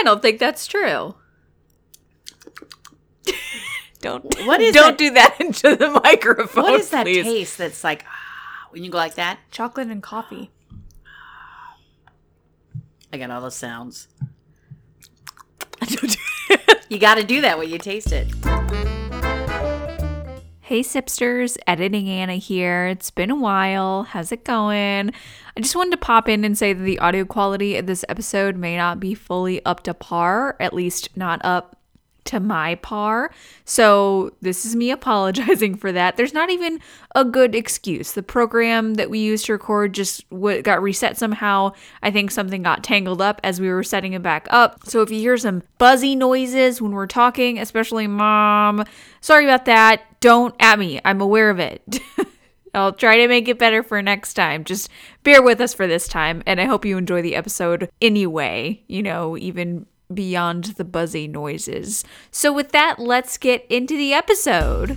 I don't think that's true. don't What is don't that- do that into the microphone. What is that please. taste that's like ah, when you go like that? Chocolate and coffee. I got all the sounds. You got to do that when you taste it. Hey Sipsters, editing Anna here. It's been a while. How's it going? I just wanted to pop in and say that the audio quality of this episode may not be fully up to par, at least not up to my par. So, this is me apologizing for that. There's not even a good excuse. The program that we used to record just w- got reset somehow. I think something got tangled up as we were setting it back up. So, if you hear some buzzy noises when we're talking, especially mom, sorry about that. Don't at me. I'm aware of it. I'll try to make it better for next time. Just bear with us for this time, and I hope you enjoy the episode anyway, you know, even beyond the buzzy noises. So, with that, let's get into the episode.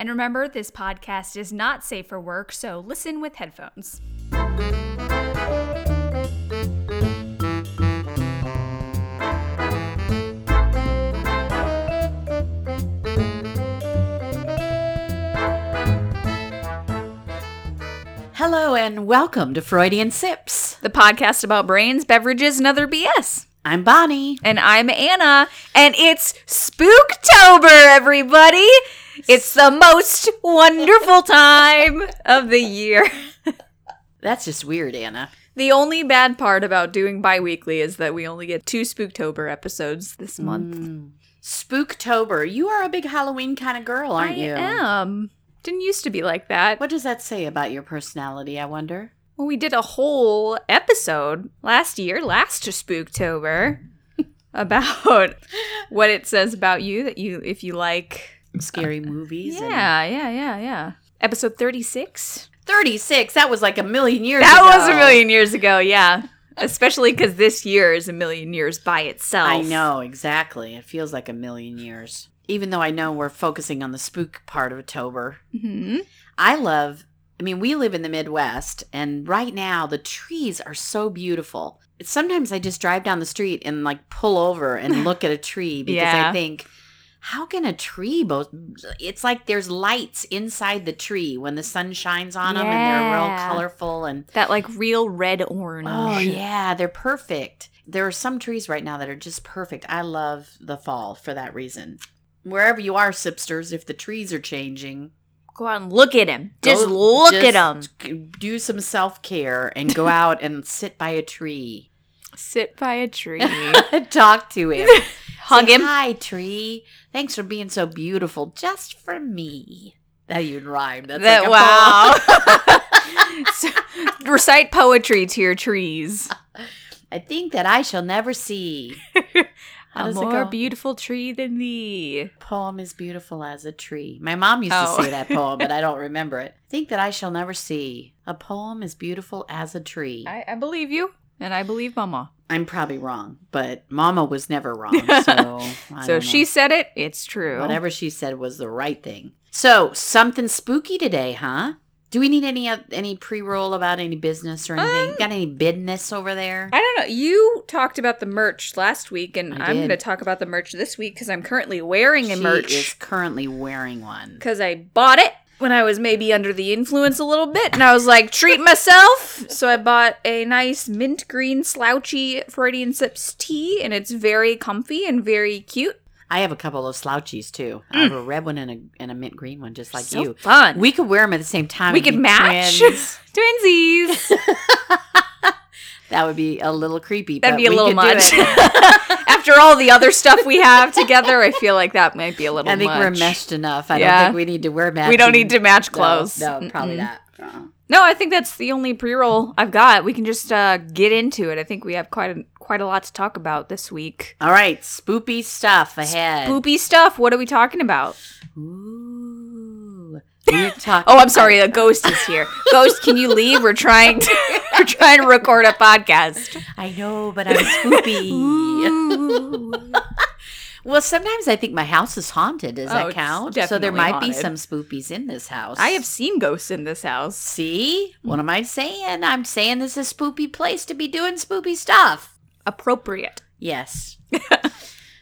And remember, this podcast is not safe for work, so listen with headphones. Hello and welcome to Freudian Sips. The podcast about brains, beverages, and other BS. I'm Bonnie. And I'm Anna, and it's Spooktober, everybody! It's the most wonderful time of the year. That's just weird, Anna. The only bad part about doing bi weekly is that we only get two Spooktober episodes this month. Hmm. Spooktober. You are a big Halloween kind of girl, aren't I you? I am. Didn't used to be like that. What does that say about your personality, I wonder? Well, we did a whole episode last year, last Spooktober, about what it says about you that you, if you like. Scary movies. and- Yeah, yeah, yeah, yeah. Episode 36. 36. That was like a million years ago. That ago. was a million years ago, yeah. Especially because this year is a million years by itself. I know, exactly. It feels like a million years. Even though I know we're focusing on the spook part of October. hmm I love, I mean, we live in the Midwest, and right now the trees are so beautiful. Sometimes I just drive down the street and like pull over and look at a tree because Yeah. I think, how can a tree both? It's like there's lights inside the tree when the sun shines on them and they're real colorful and That like real red orange. Oh yeah, they're perfect. There are some trees right now that are just perfect. I love the fall for that reason. Wherever you are, sipsters, if the trees are changing, Go out and look at him. Just go- look at him. just Do some self care and go out and sit by a tree. Sit by a tree. Talk to him. Hug Say, him. Hi, tree. Thanks for being so beautiful, just for me. That even rhymed. That's That like a wow. So, recite poetry to your trees. I think that I shall never see. A more beautiful tree than thee. poem is beautiful as a tree. My mom used Oh. to say that poem, but I don't remember it. Think that I shall never see. A poem is beautiful as a tree. I, I believe you, and I believe Mama. I'm probably wrong, but Mama was never wrong. So, so she said it. It's true. whatever she said was the right thing. So something spooky today, huh? Do we need any any pre roll about any business or anything? Um, Got any business over there? I don't know. You talked about the merch last week, and I I'm going to talk about the merch this week because I'm currently wearing a she merch is currently wearing one. because I bought it when I was maybe under the influence a little bit, and I was like, treat myself. So I bought a nice mint green slouchy Freudian Sips tee, and it's very comfy and very cute. I have a couple of slouchies too. I have a red one and a and a mint green one, just like Mm. so you. fun. We could wear them at the same time. we could match twins. twinsies. That would be a little creepy. That'd be a little much. After all the other stuff we have together, I feel like that might be a little I think much. we're meshed enough. I Yeah. don't think we need to wear matching. We don't need to match No, clothes. No, probably Mm-mm. not. Uh-uh. No, I think that's the only pre-roll I've got. We can just uh, get into it. I think we have quite a, quite a lot to talk about this week. All right, spoopy stuff ahead. Spoopy stuff. What are we talking about? Ooh. We're talking. Oh, I'm sorry. A ghost is here. Ghost, can you leave? We're trying to we're trying to record a podcast. I know, but I'm spoopy. well, sometimes I think my house is haunted. Does Oh, that count? So there might be some spoopies in this house. I have seen ghosts in this house. See? What am I saying? I'm saying this is a spoopy place to be doing spoopy stuff. Appropriate. Yes.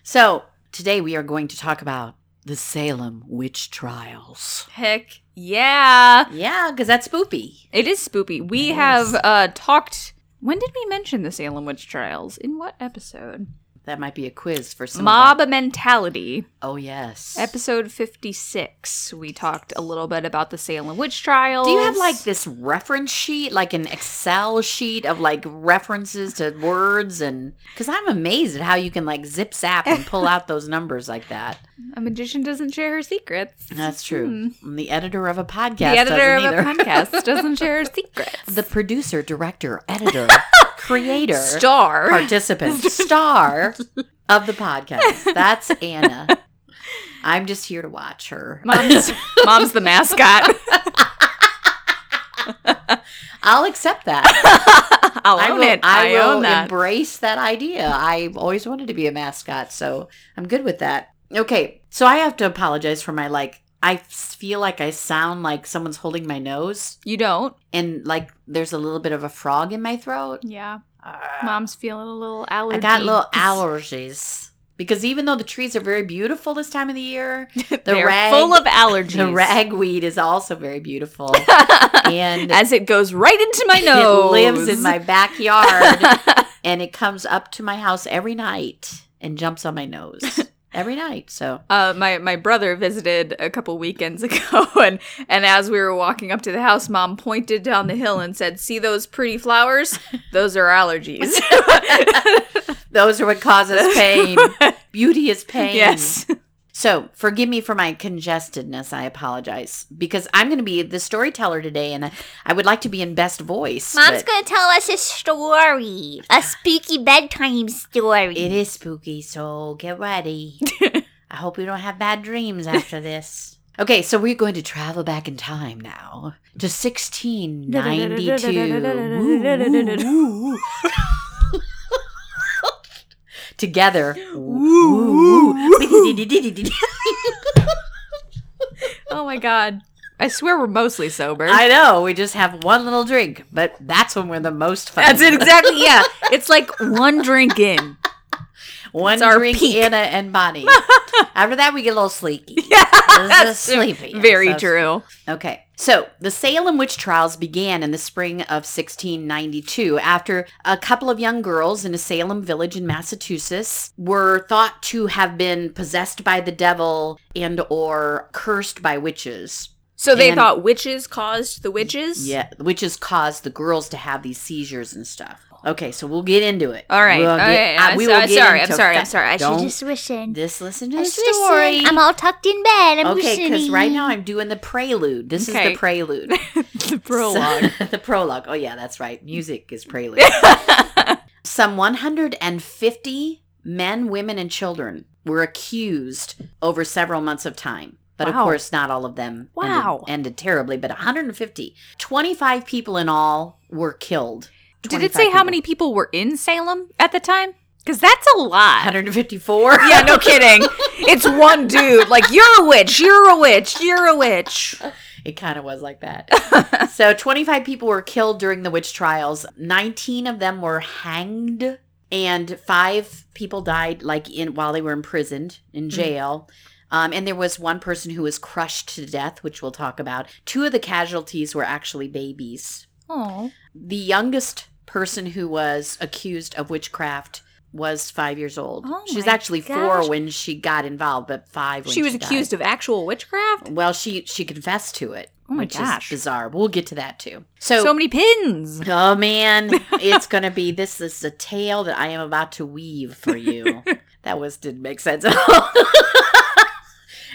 so today we are going to talk about the Salem witch trials. Heck yeah. Yeah, because that's spoopy. It is spoopy. We have uh talked when did we mention the Salem witch trials? In what episode? That might be a quiz for some. Mob mentality. Oh yes. Episode 56. We talked a little bit about the Salem witch trials. Do you have like this reference sheet, like an Excel sheet of like references to words and because I'm amazed at how you can like zip zap and pull out those numbers like that. a magician doesn't share her secrets? That's true. Hmm. The editor of a podcast. The editor of doesn't a either. podcast doesn't share her secrets. the producer, director, editor, creator, star. participant, star of the podcast. That's Anna. I'm just here to watch her. Mom's, mom's the mascot. I'll accept that. I'll I will, it. I, I, will own that. embrace that idea. I've always wanted to be a mascot, so I'm good with that. Okay, so I have to apologize for my like. I feel like I sound like someone's holding my nose, you don't? and like there's a little bit of a frog in my throat. Yeah. Ah. Mom's feeling a little allergy. I got little allergies because even though the trees are very beautiful this time of the year, They're rag- full of allergies. the ragweed is also very beautiful, and As it goes right into my nose. It lives in my backyard and it comes up to my house every night and jumps on my nose every night. So Uh, my my brother visited a couple weekends ago, and and as we were walking up to the house, mom pointed down the hill and said, "See those pretty flowers? Those are allergies." those are what causes pain. Beauty is pain. yes. So forgive me for my congestedness. I apologize because I'm going to be the storyteller today, and I, I would like to be in best voice. Mom's but gonna tell us a story. A spooky bedtime story. It is spooky, so get ready. I hope you don't have bad dreams after this. Okay, so we're going to travel back in time now to 1692. Together. Oh my god. I swear we're mostly sober. I know, we just have one little drink, but that's when we're the most fun. That's it exactly. Yeah. It's like one drink in. One It's drink, peak. Anna and Bonnie. After that, we get a little sleepy. Yeah. That's sleepy. Very So- true. Okay. So the Salem witch trials began in the spring of 1692 after a couple of young girls in a Salem village in Massachusetts were thought to have been possessed by the devil and or cursed by witches. So they And- thought witches caused the witches? Yeah, witches caused the girls to have these seizures and stuff. Okay, so we'll get into it. All right. We'll get- Okay, uh, I'm we so- will I'm get sorry, I'm sorry, fa- I'm sorry. I should Don't Just wishing. just listen to the story. wishing. I'm all tucked in bed. I'm Okay, because right now I'm doing the prelude. This is the prelude. the prologue. So- the prologue. Oh yeah, that's right. Music is prelude. Some 150 men, women, and children were accused over several months of time. But of course, not all of them ended- Wow. ended, terribly. But 150. 25 people in all were killed. Did it 25 say how many people were in Salem at the time? Because that's a lot. 154? yeah, no kidding. It's one dude. Like, you're a witch, you're a witch, you're a witch. It kind of was like that. so 25 people were killed during the witch trials. 19 of them were hanged and 5 people died like in while they were imprisoned in jail. Um, and there was one person who was crushed to death, which we'll talk about. Two of the casualties were actually babies. Oh. The youngest person who was accused of witchcraft was five years old. Oh she was actually gosh. four when she got involved, but five when She was died. accused of actual witchcraft? Well, she she confessed to it, Oh my which gosh. is bizarre. But we'll get to that too. So, So many pins. oh man, it's gonna be this is a tale that I am about to weave for you. that was didn't make sense at all.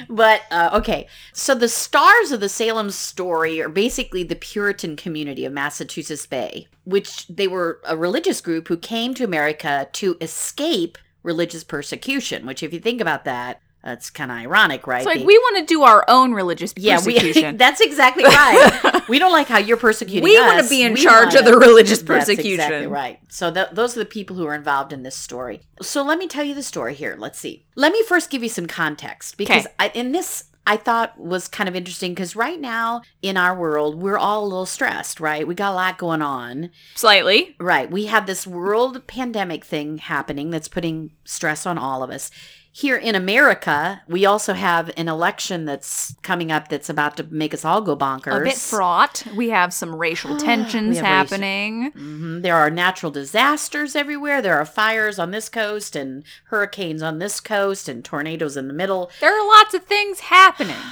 But uh, okay, so the stars of the Salem story are basically the Puritan community of Massachusetts Bay, which they were a religious group who came to America to escape religious persecution. Which, if you think about that, that's kind of ironic, right? It's like we want to do our own religious persecution. yeah, we, persecution. that's exactly right. we don't like how you're persecuting We us. wanna be in We charge of wanna- the religious That's persecution. exactly right. So th- those are the people who are involved in this story. So let me tell you the story here. Let's see. Let me first give you some context because Okay. I, in this I thought was kind of interesting because right now in our world we're all a little stressed, right? We got a lot going on. Slightly. Right. We have this world pandemic thing happening that's putting stress on all of us. Here in America, we also have an election that's coming up that's about to make us all go bonkers. A bit fraught. We have some racial tensions have racial- happening. Mhm. There are natural disasters everywhere. There are fires on this coast and hurricanes on this coast and tornadoes in the middle. There are lots of things happening.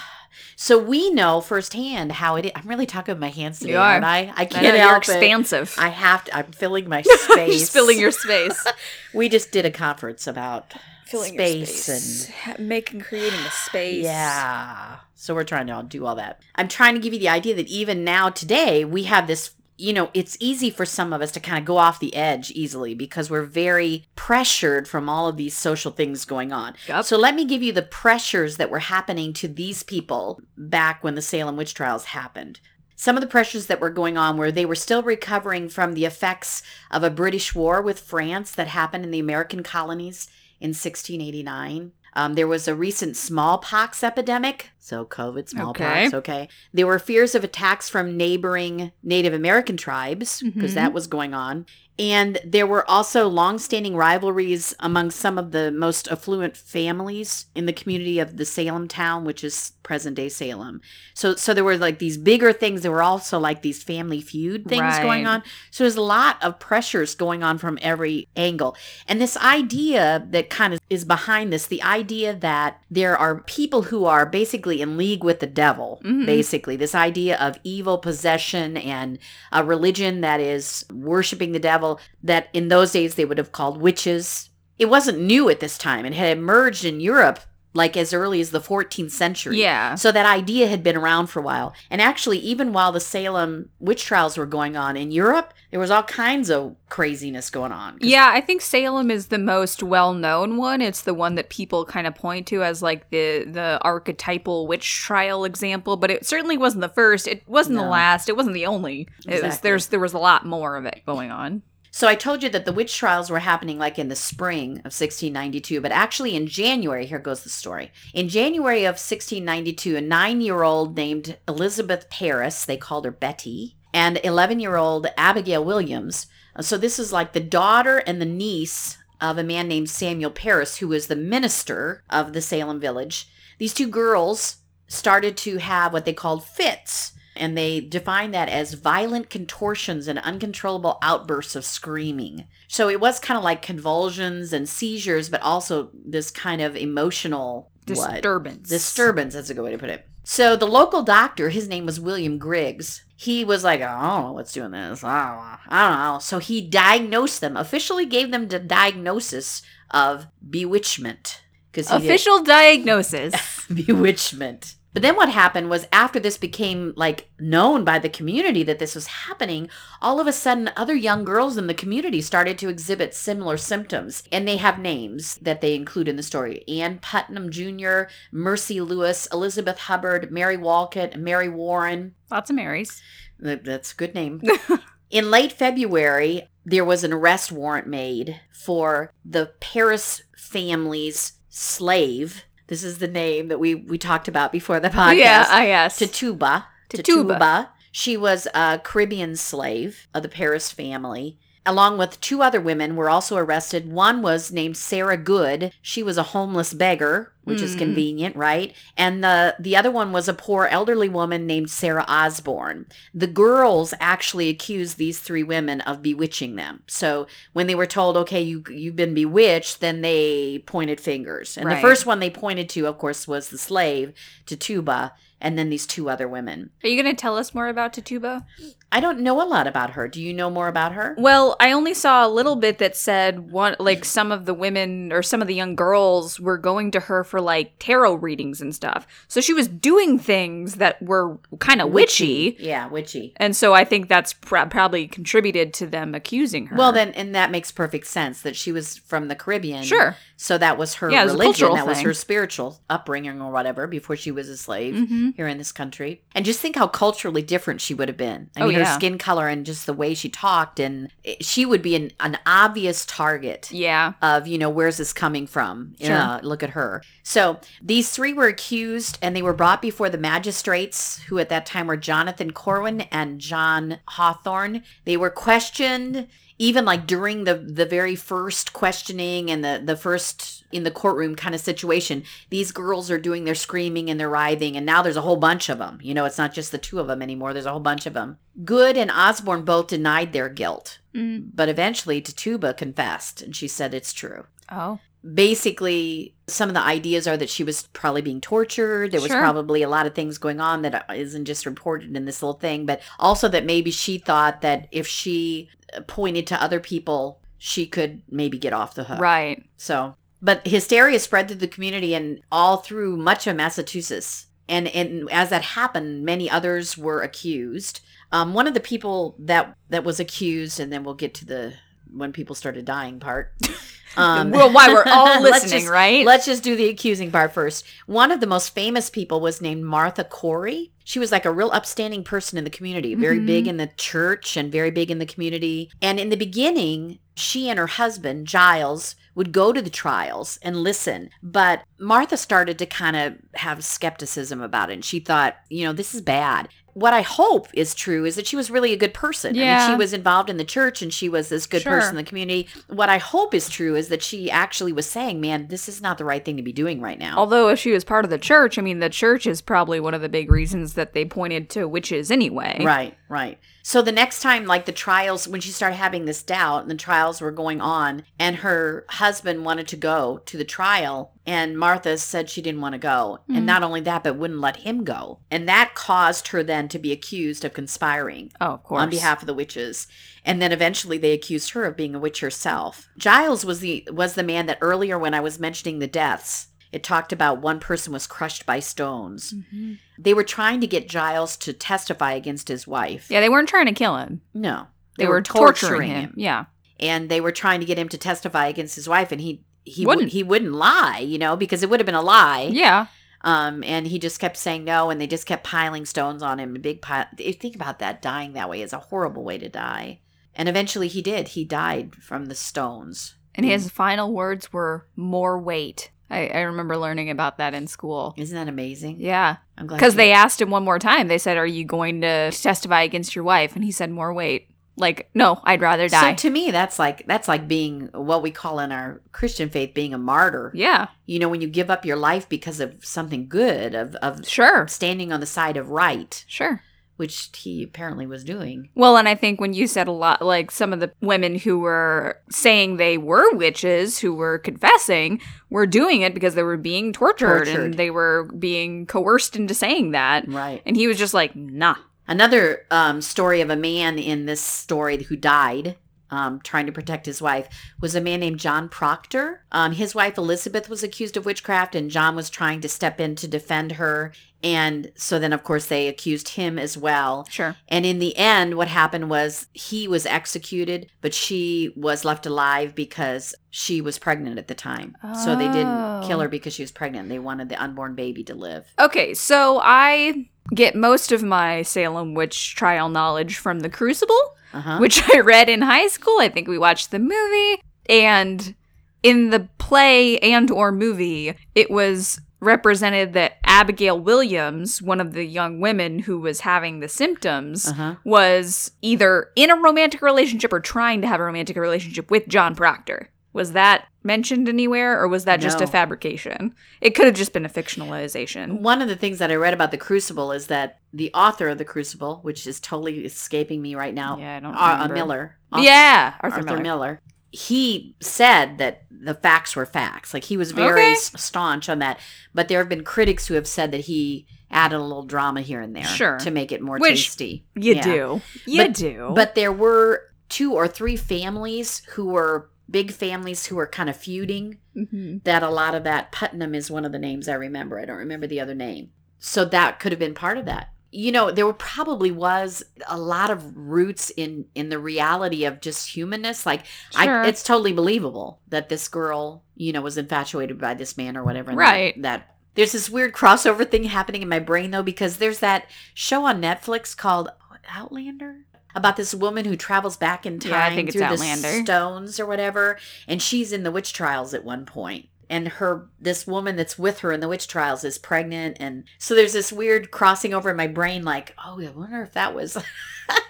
So we know firsthand how it is. I'm really talking with my hands today, You are. I? I I can't know you're help it. expansive. I have to. I'm filling my space. Filling your space. We just did a conference about filling space, space. making creating a space. Yeah. So we're trying to do all that. I'm trying to give you the idea that even now today we have this you know, it's easy for some of us to kind of go off the edge easily because we're very pressured from all of these social things going on. Yep. So let me give you the pressures that were happening to these people back when the Salem witch trials happened. Some of the pressures that were going on were they were still recovering from the effects of a British war with France that happened in the American colonies in 1689. Um, there was a recent smallpox epidemic. So, COVID, smallpox, okay. okay. There were fears of attacks from neighboring Native American tribes because Mhm. that was going on. And there were also longstanding rivalries among some of the most affluent families in the community of the Salem town, which is present day Salem. So, so there were like these bigger things. There were also like these family feud things going on. So there's a lot of pressures going on from every angle. And this idea that kind of is behind this, the idea that there are people who are basically in league with the devil, Mhm. basically, this idea of evil possession and a religion that is worshiping the devil that in those days they would have called witches. It wasn't new at this time. It had emerged in Europe like as early as the 14th century. Yeah. So that idea had been around for a while. And actually, even while the Salem witch trials were going on in Europe, there was all kinds of craziness going on. Yeah, I think Salem is the most well-known one. It's the one that people kind of point to as like the the archetypal witch trial example, but it certainly wasn't the first. It wasn't the last. It wasn't the only. It was there's there was a lot more of it going on. So I told you that the witch trials were happening like in the spring of 1692, but actually in January, here goes the story. In January of 1692, a nine year old named Elizabeth Parris, they called her Betty, and 11 year old Abigail Williams. So this is like the daughter and the niece of a man named Samuel Parris, who was the minister of the Salem village. These two girls started to have what they called fits and they define that as violent contortions and uncontrollable outbursts of screaming. So it was kind of like convulsions and seizures, but also this kind of emotional what? Disturbance. disturbance. That's a good way to put it. So the local doctor, his name was William Griggs. He was like, I don't know what's doing this. I don't know. I don't know. So he diagnosed them, officially gave them the diagnosis of bewitchment. Because Official diagnosis. bewitchment. But then what happened was after this became like known by the community that this was happening, all of a sudden other young girls in the community started to exhibit similar symptoms. And they have names that they include in the story. Ann Putnam Jr., Mercy Lewis, Elizabeth Hubbard, Mary Walcott, Mary Warren. Lots of Marys. That's a good name. In late February, there was an arrest warrant made for the Parris family's slave. This is the name that we we talked about before the podcast. Yeah, I asked. Tituba. Tituba. She was a Caribbean slave of the Parris family. Along with two other women were also arrested. One was named Sarah Good. She was a homeless beggar, which is Mm. convenient, right? And the the other one was a poor elderly woman named Sarah Osborne. The girls actually accused these three women of bewitching them. So when they were told, "Okay, you you've been bewitched," then they pointed fingers. And Right. the first one they pointed to, of course, was the slave Tituba, and then these two other women. Are you going to tell us more about Tituba? I don't know a lot about her. Do you know more about her? Well, I only saw a little bit that said one like some of the women or some of the young girls were going to her for like tarot readings and stuff. So she was doing things that were kind of witchy. Yeah, witchy. And so I think that's pr- probably contributed to them accusing her. Well, then, and that makes perfect sense that she was from the Caribbean. Sure. So that was her Yeah, it was religion. That was her spiritual upbringing or whatever before she was a slave mm-hmm. Mhm. here in this country. And just think how culturally different she would have been. I Oh, mean, her skin color and just the way she talked, and she would be an, an obvious target. Yeah. Of, you know, where's this coming from? Sure. Yeah, look at her. So these three were accused and they were brought before the magistrates, who at that time were Jonathan Corwin and John Hawthorne. They were questioned even like during the the very first questioning and the the first in the courtroom kind of situation these girls are doing their screaming and their writhing and now there's a whole bunch of them you know it's not just the two of them anymore there's a whole bunch of them good and osborne both denied their guilt Mm. but eventually Tituba confessed and she said it's true Oh. Basically some of the ideas are that she was probably being tortured there was Sure. probably a lot of things going on that isn't just reported in this little thing but also that maybe she thought that if she pointed to other people she could maybe get off the hook Right. so but hysteria spread through the community and all through much of massachusetts and and as that happened many others were accused um, one of the people that that was accused and then we'll get to the when people started dying part um, well, why we're all let's listening, just- right? Let's just do the accusing part first. One of the most famous people was named Martha Corey. She was like a real upstanding person in the community, very Mhm. big in the church and very big in the community. And in the beginning, she and her husband, Giles, would go to the trials and listen. But Martha started to kind of have skepticism about it. And she thought, you know, this is bad. What I hope is true is that she was really a good person. Yeah. I mean, she was involved in the church and she was this good Sure. person in the community. What I hope is true is that she actually was saying, man, this is not the right thing to be doing right now. Although if she was part of the church, I mean, the church is probably one of the big reasons that they pointed to witches anyway. Right, right. So the next time, like the trials, when she started having this doubt and the trials were going on, and her husband wanted to go to the trial, and Martha said she didn't want to go. Mhm. And not only that, but wouldn't let him go. And that caused her then to be accused of conspiring Oh, of course. on behalf of the witches. And then eventually they accused her of being a witch herself. Giles was the was the man that earlier when I was mentioning the deaths, it talked about one person was crushed by stones. Mhm. They were trying to get Giles to testify against his wife. Yeah, they weren't trying to kill him. No. They, were, torturing, him. Yeah. And they were trying to get him to testify against his wife and he he Wouldn't. wouldn't he wouldn't lie, you know, because it would have been a lie. Yeah. Um and he just kept saying no and they just kept piling stones on him, a big pile. Think about that dying that way is a horrible way to die. And eventually he did. He died from the stones. And his final words were more weight. I, I remember learning about that in school. Isn't that amazing? Yeah. I'm glad Because they asked him one more time. They said, Are you going to testify against your wife? And he said, More weight. Like, no, I'd rather die. So to me that's like that's like being what we call in our Christian faith being a martyr. yeah, You know, when you give up your life because of something good, of of sure. standing on the side of right, Sure. Which he apparently was doing. Well, and I think when you said a lot, like some of the women who were saying they were witches, who were confessing, were doing it because they were being tortured, Tortured. and they were being coerced into saying that. Right. And he was just like, nah. Another um, story of a man in this story who died um, trying to protect his wife was a man named John Proctor. Um, his wife Elizabeth was accused of witchcraft, and John was trying to step in to defend her. And so then, of course, they accused him as well. Sure. And in the end, what happened was he was executed, but she was left alive because she was pregnant at the time. Oh. So they didn't Oh. kill her because she was pregnant. They wanted the unborn baby to live. Okay, so I get most of my Salem witch trial knowledge from The Crucible. Uh huh. which I read in high school. I think we watched the movie and in the play and or movie, it was represented that Abigail Williams, one of the young women who was having the symptoms, Uh huh. was either in a romantic relationship or trying to have a romantic relationship with John Proctor. Was that mentioned anywhere or was that just No. a fabrication? It could have just been a fictionalization. One of the things that I read about the Crucible is that the author of the Crucible, which is totally escaping me right now, Yeah, I don't uh. Miller. Author- Yeah, Arthur, Arthur, Miller. Miller. He said that the facts were facts. Like he was very Okay. staunch on that. But there have been critics who have said that he added a little drama here and there Sure. to make it more Which tasty. You Yeah. do. You But- do. But there were two or three families who were big families who were kind of feuding Mhm. that a lot of that Putnam is one of the names I remember. I don't remember the other name. So that could have been part of that. You know, there probably was a lot of roots in in the reality of just humanness. Like Sure. I it's totally believable that this girl, you know, was infatuated by this man or whatever. Right. That, that there's this weird crossover thing happening in my brain though, because there's that show on Netflix called Outlander about this woman who travels back in time Yeah, I think it's through Outlander. the stones or whatever, and she's in the witch trials at one point. And her, this woman that's with her in the witch trials is pregnant, and so there's this weird crossing over in my brain, like, oh, I wonder if that was.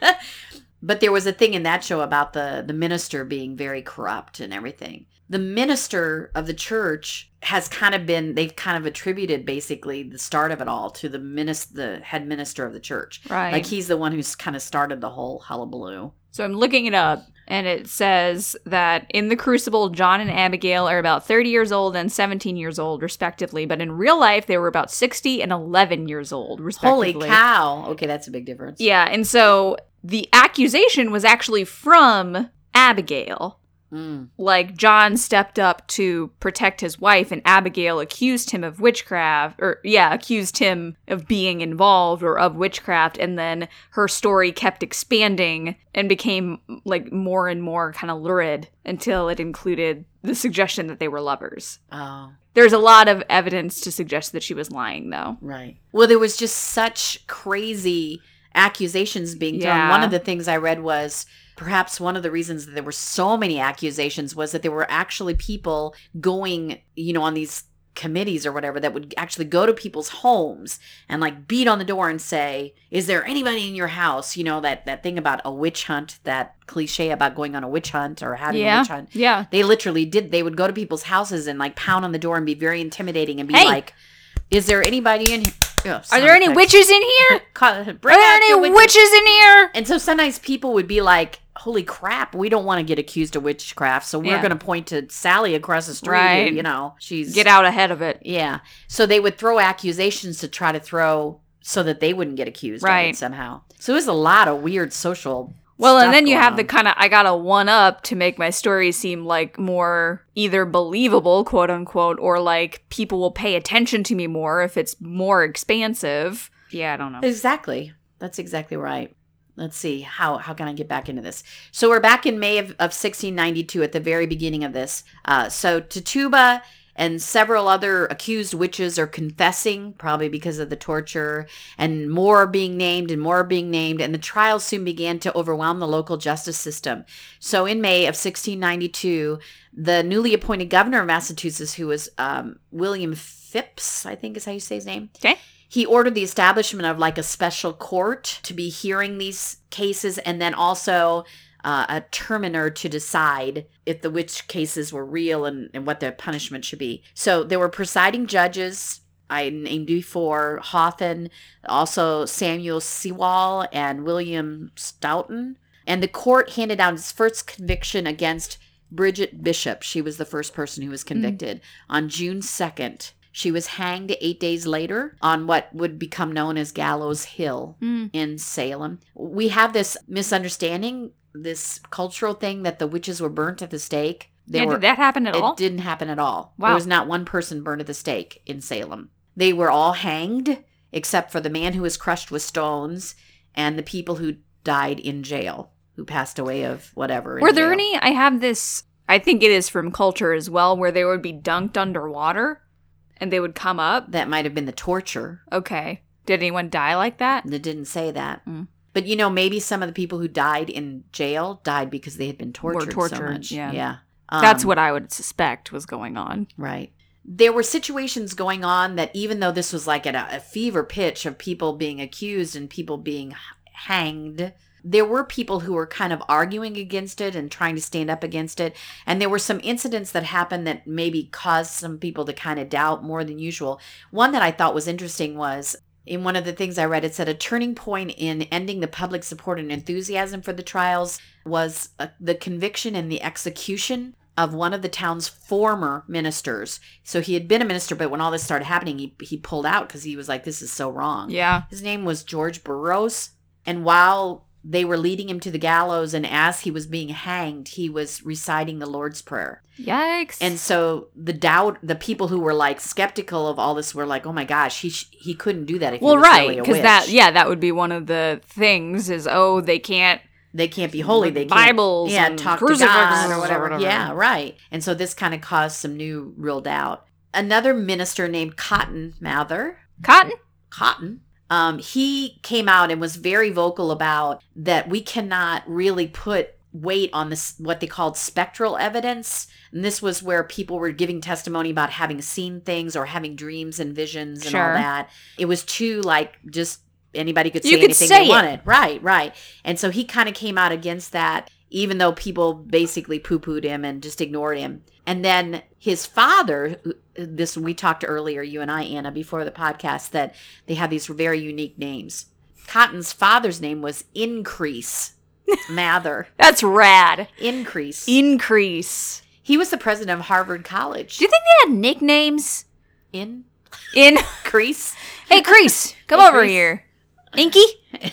but there was a thing in that show about the the minister being very corrupt and everything. The minister of the church has kind of been they've kind of attributed basically the start of it all to the minister, the head minister of the church. right. Like he's the one who's kind of started the whole hullabaloo. So I'm looking it up, and it says that in the Crucible, John and Abigail are about 30 years old and 17 years old, respectively. But in real life, they were about 60 and 11 years old, respectively. Holy cow! Okay, that's a big difference. Yeah, and so the accusation was actually from Abigail. Mm. Like John stepped up to protect his wife, and Abigail accused him of witchcraft, or yeah, accused him of being involved or of witchcraft. And then her story kept expanding and became like more and more kind of lurid until it included the suggestion that they were lovers. Oh, There's a lot of evidence to suggest that she was lying, though. right. Well, there was just such crazy accusations being thrown. Yeah. One of the things I read was perhaps one of the reasons that there were so many accusations was that there were actually people going, you know, on these committees or whatever that would actually go to people's homes and like beat on the door and say is there anybody in your house you know that that thing about a witch hunt that cliche about going on a witch hunt or having a Yeah. witch hunt Yeah. They literally did. They would go to people's houses and like pound on the door and be very intimidating and be Hey! like, "Is there anybody in here? Oh, Are there any effects. witches in here? Call- Are there any your witches in here? And so sometimes people would be like, "Holy crap, we don't want to get accused of witchcraft, so we're Yeah. going to point to Sally across the street. Right. You know, she's Get out ahead of it. Yeah. So they would throw accusations to try to throw so that they wouldn't get accused Right. somehow. So it was a lot of weird social. Well, and then you have the kind of I got a one up to make my story seem like more either believable, quote unquote, or like people will pay attention to me more if it's more expansive. Yeah, I don't know. Exactly. That's exactly right. Let's see how how can I get back into this? So we're back in May of, of 1692 at the very beginning of this. Uh, so Tituba and several other accused witches are confessing, probably because of the torture, and more being named and more being named, and the trials soon began to overwhelm the local justice system. So in May of 1692, the newly appointed governor of Massachusetts, who was um, William Phips, I think is how you say his name, Okay. He ordered the establishment of like a special court to be hearing these cases and then also uh, a terminer to decide if the witch cases were real and, and what the punishment should be. So there were presiding judges. I named before Hawthorne, also Samuel Sewall and William Stoughton. And the court handed down its first conviction against Bridget Bishop. She was the first person who was convicted on June 2nd. She was hanged eight days later on what would become known as Gallows Hill Mm. in Salem. We have this misunderstanding, this cultural thing that the witches were burnt at the stake. There Yeah, were, did that happen at it all? It didn't happen at all. Wow. There was not one person burned at the stake in Salem. They were all hanged except for the man who was crushed with stones and the people who died in jail, who passed away of whatever. Were there jail. any? I have this. I think it is from culture as well, where they would be dunked underwater and they would come up. That might have been the torture. Okay. Did anyone die like that? That didn't say that. Mm. But you know, maybe some of the people who died in jail died because they had been tortured, so tortured, much. yeah. yeah. That's Um, what I would suspect was going on. Right. There were situations going on that even though this was like at a, a fever pitch of people being accused and people being hanged, there were people who were kind of arguing against it and trying to stand up against it. And there were some incidents that happened that maybe caused some people to kind of doubt more than usual. One that I thought was interesting was in one of the things I read, it said a turning point in ending the public support and enthusiasm for the trials was uh, the conviction and the execution of one of the town's former ministers. So he had been a minister, but when all this started happening, he, he pulled out because he was like, this is so wrong. Yeah. His name was George Burroughs. And while they were leading him to the gallows, and as he was being hanged, he was reciting the Lord's Prayer. Yikes. And so the doubt, the people who were like skeptical of all this were like, "Oh my gosh, he sh- he couldn't do that if well, he was right, because witch. that yeah, that would be one of the things is oh they can't they can't be holy. They can't, Bibles yeah, talk to God or or whatever. whatever. Yeah, right. And so this kind of caused some new real doubt. Another minister named Cotton Mather, cotton. Cotton. Um, he came out and was very vocal about that we cannot really put weight on this what they called spectral evidence. And this was where people were giving testimony about having seen things or having dreams and visions and all that. It was too like just anybody could say You could anything say they it. wanted. Right right. And so he kind of came out against that even though people basically poo-pooed him and just ignored him and then his father this we talked earlier you and i anna before the podcast that they have these very unique names cotton's father's name was increase mather That's rad. increase Increase. he was the president of harvard college Do you think they had nicknames? increase In hey, Crease, come Hey, over Crease. here. Inky.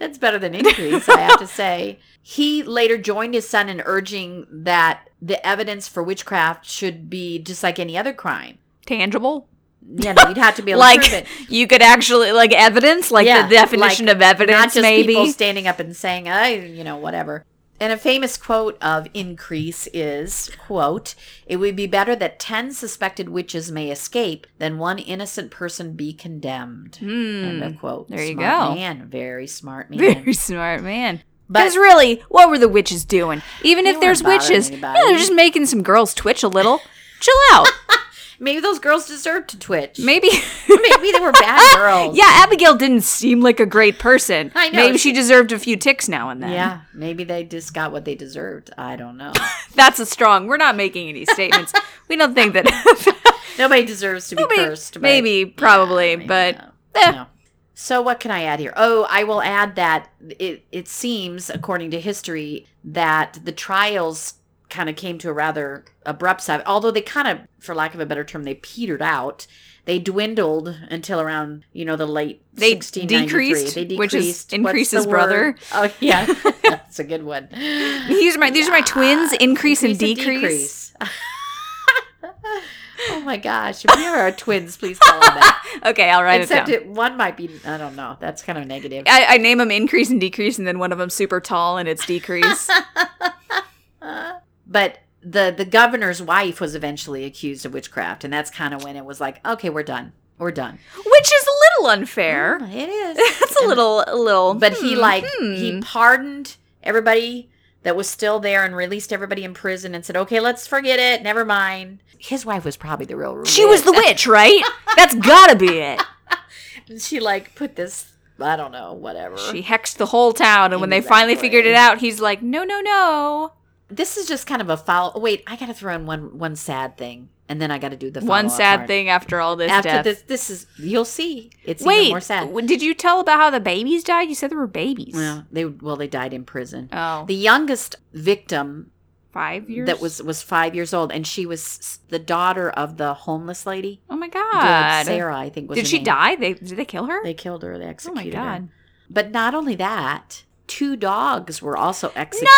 That's better than increase, I have to say. He later joined his son in urging that the evidence for witchcraft should be just like any other crime. Tangible. Yeah, know, you'd have to be able to prove Like you could actually like evidence, like Yeah, the definition like, of evidence, Not just maybe. people standing up and saying, I, you know, whatever. And a famous quote of increase is, quote, it would be better that 10 suspected witches may escape than one innocent person be condemned. End of Hmm. quote. there you Smart go. Man, very smart man. Very smart man. Because really, what were the witches doing? Even if there's witches, yeah, they're just making some girls twitch a little. Chill out. Maybe those girls deserve to twitch. Maybe. Maybe they were bad girls. yeah, Abigail didn't seem like a great person. I know, Maybe she deserved a few ticks now and then. Yeah, maybe they just got what they deserved. I don't know. That's a strong. We're not making any statements. we don't think that. Nobody deserves to be Maybe- cursed. But maybe, probably, maybe but, no. eh. No. So what can I add here? Oh, I will add that it it seems, according to history, that the trials kind of came to a rather abrupt side. Although they kind of, for lack of a better term, they petered out. They dwindled until around, you know, the late They 1693. decreased, They which is decreased. Increase's brother. word? Oh yeah, that's a good one. These are my these are my twins. Increase, and decrease. oh my gosh! If we are our twins, please call them that. Okay, I'll write Except it down. it, one might be. I don't know. That's kind of negative. I, I name them increase and decrease, and then one of them super tall, and it's decrease. But the the governor's wife was eventually accused of witchcraft, and that's kind of when it was like, okay, we're done. We're done. which is a little unfair. Mm, It is. That's a little, a little. But he hmm, like hmm. he pardoned everybody that was still there and released everybody in prison and said, okay, let's forget it. Never mind. His wife was probably the real. She was the witch, right? That's gotta be it. She like put this. I don't know. Whatever. She hexed the whole town, and when they finally figured it out, he's like, "No, no, no." This is just kind of a foul. Wait, I got to throw in one one sad thing, and then I got to do the One sad part. thing after all this After death. this, this is you'll see. It's even Wait, more sad. did you tell about how the babies died? You said there were babies. Well, they well they died in prison. Oh, The youngest victim five years. that was was five years old, and she was the daughter of the homeless lady. Oh my god. Sarah, I think was. Did she name. die? They did they kill her? They killed her. They oh my god. her. But not only that, two dogs were also executed.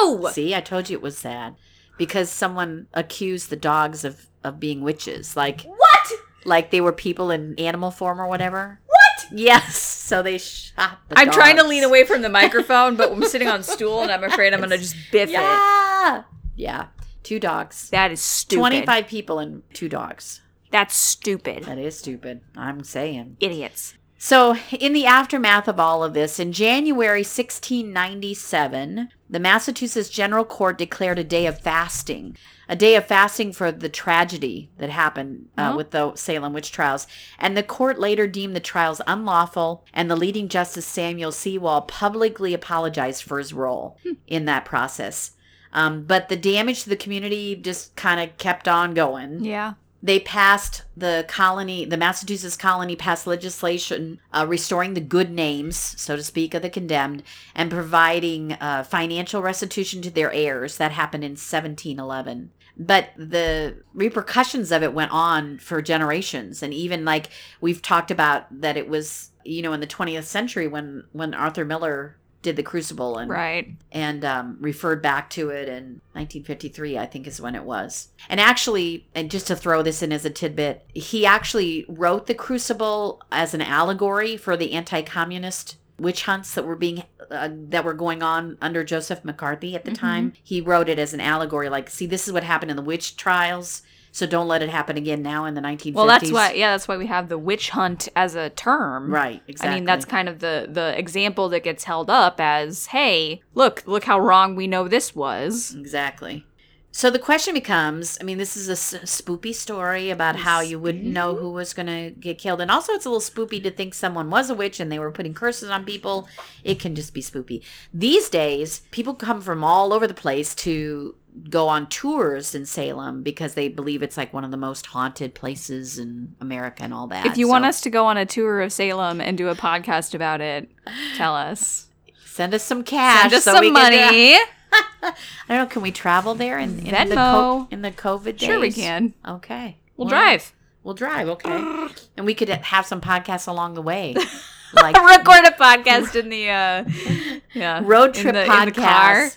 No. See, I told you it was sad because someone accused the dogs of of being witches, like What? like they were people in animal form or whatever. What? Yes. So they shot. The I'm trying to lean away from the microphone, but I'm sitting on a stool, and I'm afraid I'm gonna just biff it. Yeah. Yeah. Two dogs. That is stupid. 25 people and two dogs. That's stupid. That is stupid. I'm saying. Idiots. So, in the aftermath of all of this, in January 1697, the Massachusetts General Court declared a day of fasting, a day of fasting for the tragedy that happened uh, Oh. with the Salem witch trials. And the court later deemed the trials unlawful, and the leading justice Samuel Sewall publicly apologized for his role in that process. Um, but the damage to the community just kind of kept on going. Yeah. They passed the colony, the Massachusetts colony passed legislation uh, restoring the good names, so to speak, of the condemned and providing uh, financial restitution to their heirs. That happened in 1711. But the repercussions of it went on for generations. And even like we've talked about that it was, you know, in the 20th century when, when Arthur Miller did the Crucible and Right. and um, referred back to it in 1953, I think is when it was. And actually, and just to throw this in as a tidbit, he actually wrote the Crucible as an allegory for the anti-communist witch hunts that were being uh, that were going on under Joseph McCarthy at the time. He wrote it as an allegory, like, see, this is what happened in the witch trials. So don't let it happen again now in the 1950s. Well, that's why. Yeah, that's why we have the witch hunt as a term. Right, exactly. I mean, that's kind of the the example that gets held up as, hey, look, look how wrong we know this was. Exactly. So the question becomes I mean, this is a s- spoopy story about how you wouldn't know who was going to get killed. And also, it's a little spoopy to think someone was a witch and they were putting curses on people. It can just be spoopy. These days, people come from all over the place to go on tours in Salem because they believe it's like one of the most haunted places in America and all that. If you want us to go on a tour of Salem and do a podcast about it, tell us. send us some cash, Send us so some can- money. I don't know. Can we travel there in, in the co- in the COVID days? Sure, we can. Okay, We'll Well, drive. We'll drive, okay. and we could have some podcasts along the way. Like Record a podcast in the uh, yeah road trip in the car.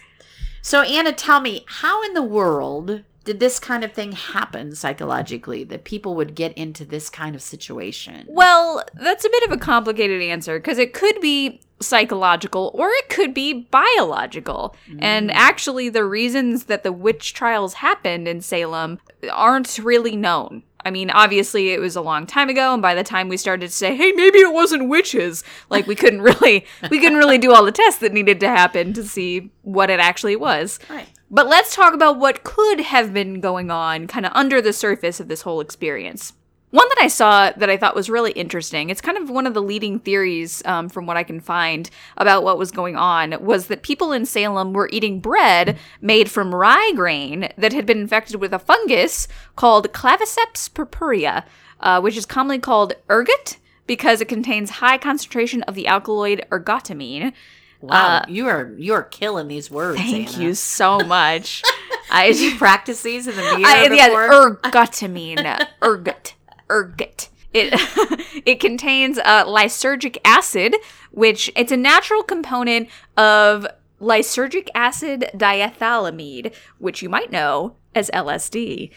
So Anna, tell me, how in the world did this kind of thing happen psychologically that people would get into this kind of situation? Well, that's a bit of a complicated answer because it could be psychological or it could be biological. And mm. actually, the reasons that the witch trials happened in Salem aren't really known. I mean, obviously, it was a long time ago, and by the time we started to say, "Hey, maybe it wasn't witches," like we couldn't really, we couldn't really do all the tests that needed to happen to see what it actually was. Right. But let's talk about what could have been going on kind of under the surface of this whole experience. One that I saw that I thought was really interesting, it's kind of one of the leading theories um, from what I can find about what was going on, was that people in Salem were eating bread made from rye grain that had been infected with a fungus called Claviceps purpurea, uh, which is commonly called ergot because it contains high concentration of the alkaloid ergotamine. Wow, you are you are killing these words. Uh, Thank Anna. you so much. I practice these in the mirror I, yeah, ergotamine, ergot, ergot. It it contains uh, lysergic acid, which it's a natural component of lysergic acid diethylamide, which you might know as LSD.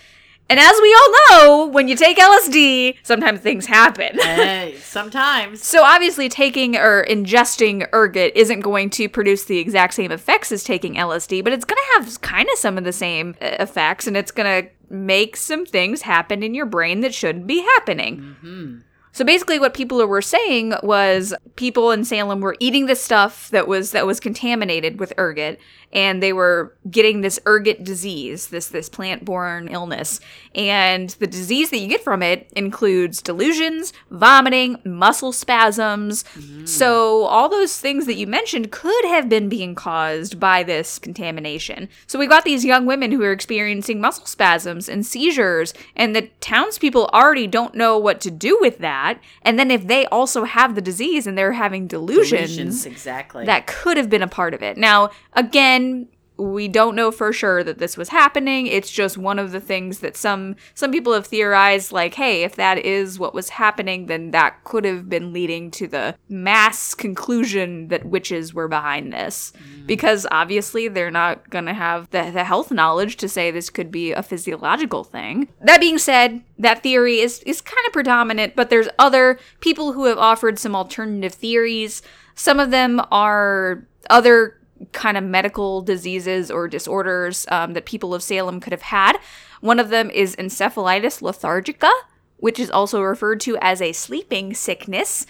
And as we all know, when you take LSD, sometimes things happen. Eh, sometimes. So obviously, taking or ingesting ergot isn't going to produce the exact same effects as taking LSD, but it's going to have kind of some of the same uh, effects, and it's going to make some things happen in your brain that shouldn't be happening. So basically, what people were saying was people in Salem were eating this stuff that was that was contaminated with ergot, and they were getting this ergot disease, this this plant-borne illness. And the disease that you get from it includes delusions, vomiting, muscle spasms. Mm. So all those things that you mentioned could have been being caused by this contamination. So we've got these young women who are experiencing muscle spasms and seizures, and the townspeople already don't know what to do with that. And then if they also have the disease and they're having delusions, Delusions, exactly. that could have been a part of it. Now, again, we don't know for sure that this was happening. It's just one of the things that some some people have theorized like, hey, if that is what was happening, then that could have been leading to the mass conclusion that witches were behind this. Mm. Because obviously they're not going to have the, the health knowledge to say this could be a physiological thing. That being said, that theory is is kind of predominant, but there's other people who have offered some alternative theories. Some of them are other kind of medical diseases or disorders um, that people of Salem could have had. One of them is encephalitis lethargica, which is also referred to as a sleeping sickness.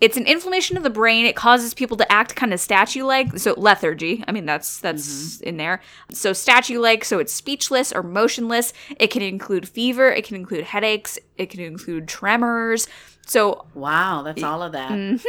It's an inflammation of the brain. It causes people to act kind of statue-like. So lethargy. I mean, that's that's in there. So statue-like. So it's speechless or motionless. It can include fever. It can include headaches. it can include tremors. So Wow, that's all of that. Mhm.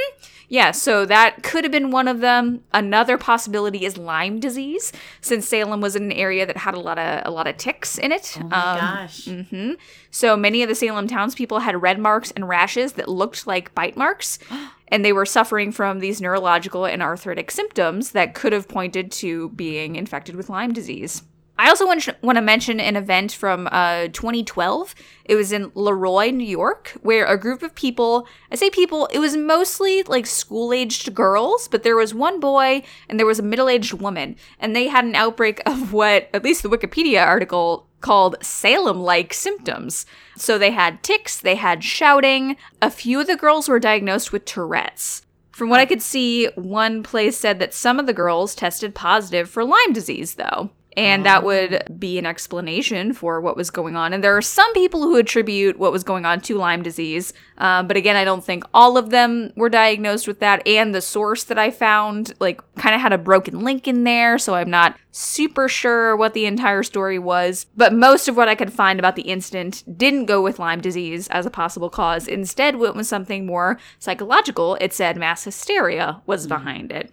Yeah, so that could have been one of them. Another possibility is Lyme disease, since Salem was in an area that had a lot of a lot of ticks in it. Oh my gosh. hmm So many of the Salem townspeople had red marks and rashes that looked like bite marks, and they were suffering from these neurological and arthritic symptoms that could have pointed to being infected with Lyme disease. I also want to, want to mention an event from uh, 2012. It was in Leroy, New York, where a group of people, I say people, it was mostly like school aged girls, but there was one boy and there was a middle aged woman, and they had an outbreak of what, at least the Wikipedia article called Salem like symptoms. So they had tics, they had shouting. A few of the girls were diagnosed with Tourette's. From what I could see, one place said that some of the girls tested positive for Lyme disease, though. And that would be an explanation for what was going on. And there are some people who attribute what was going on to Lyme disease. Uh, but again, I don't think all of them were diagnosed with that. And the source that I found, like, kind of had a broken link in there. So I'm not super sure what the entire story was. But most of what I could find about the incident didn't go with Lyme disease as a possible cause. Instead, went with something more psychological. It said mass hysteria was behind it.